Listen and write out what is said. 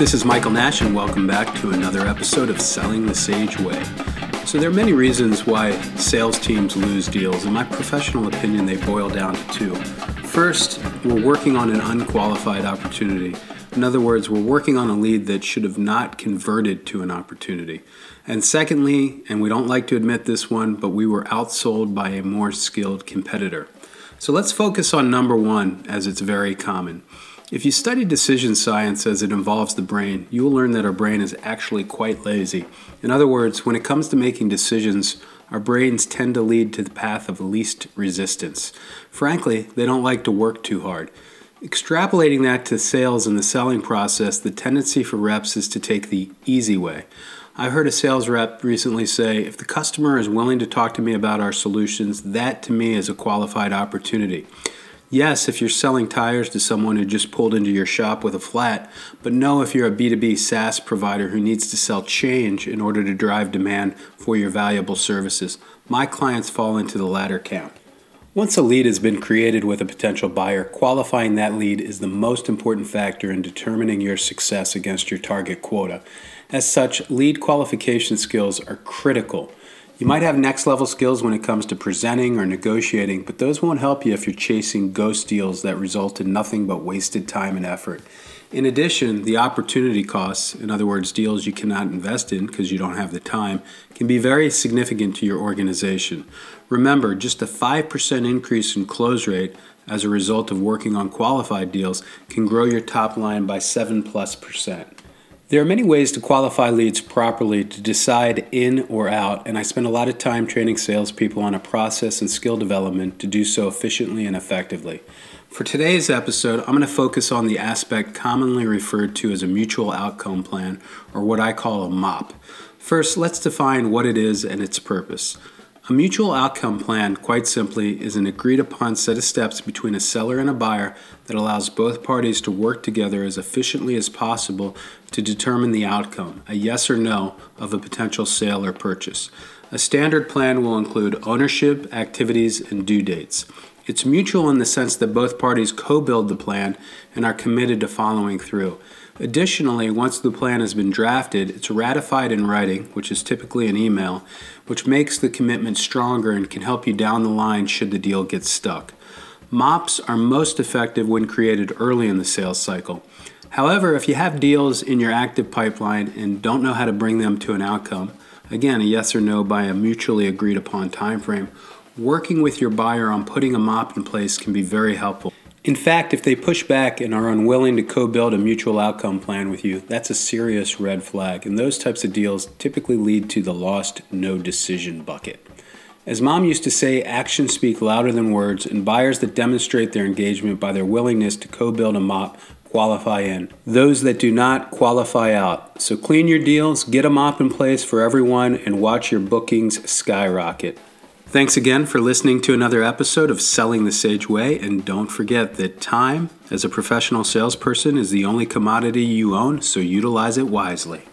This is Michael Nash, and welcome back to another episode of Selling the Sage Way. So, there are many reasons why sales teams lose deals. In my professional opinion, they boil down to two. First, we're working on an unqualified opportunity. In other words, we're working on a lead that should have not converted to an opportunity. And secondly, and we don't like to admit this one, but we were outsold by a more skilled competitor. So let's focus on number one, as it's very common. If you study decision science as it involves the brain, you will learn that our brain is actually quite lazy. In other words, when it comes to making decisions, our brains tend to lead to the path of least resistance. Frankly, they don't like to work too hard. Extrapolating that to sales and the selling process, the tendency for reps is to take the easy way. I heard a sales rep recently say if the customer is willing to talk to me about our solutions, that to me is a qualified opportunity. Yes, if you're selling tires to someone who just pulled into your shop with a flat, but no if you're a B2B SaaS provider who needs to sell change in order to drive demand for your valuable services. My clients fall into the latter camp. Once a lead has been created with a potential buyer, qualifying that lead is the most important factor in determining your success against your target quota. As such, lead qualification skills are critical you might have next level skills when it comes to presenting or negotiating, but those won't help you if you're chasing ghost deals that result in nothing but wasted time and effort. In addition, the opportunity costs, in other words, deals you cannot invest in because you don't have the time, can be very significant to your organization. Remember, just a 5% increase in close rate as a result of working on qualified deals can grow your top line by 7 plus percent. There are many ways to qualify leads properly to decide in or out, and I spend a lot of time training salespeople on a process and skill development to do so efficiently and effectively. For today's episode, I'm going to focus on the aspect commonly referred to as a mutual outcome plan, or what I call a MOP. First, let's define what it is and its purpose. A mutual outcome plan, quite simply, is an agreed upon set of steps between a seller and a buyer that allows both parties to work together as efficiently as possible to determine the outcome, a yes or no, of a potential sale or purchase. A standard plan will include ownership, activities, and due dates. It's mutual in the sense that both parties co build the plan and are committed to following through. Additionally, once the plan has been drafted, it's ratified in writing, which is typically an email, which makes the commitment stronger and can help you down the line should the deal get stuck. MOPs are most effective when created early in the sales cycle. However, if you have deals in your active pipeline and don't know how to bring them to an outcome, again, a yes or no by a mutually agreed upon timeframe, working with your buyer on putting a MOP in place can be very helpful. In fact, if they push back and are unwilling to co build a mutual outcome plan with you, that's a serious red flag, and those types of deals typically lead to the lost no decision bucket. As mom used to say, actions speak louder than words, and buyers that demonstrate their engagement by their willingness to co build a MOP qualify in. Those that do not qualify out. So clean your deals, get a MOP in place for everyone, and watch your bookings skyrocket. Thanks again for listening to another episode of Selling the Sage Way. And don't forget that time as a professional salesperson is the only commodity you own, so utilize it wisely.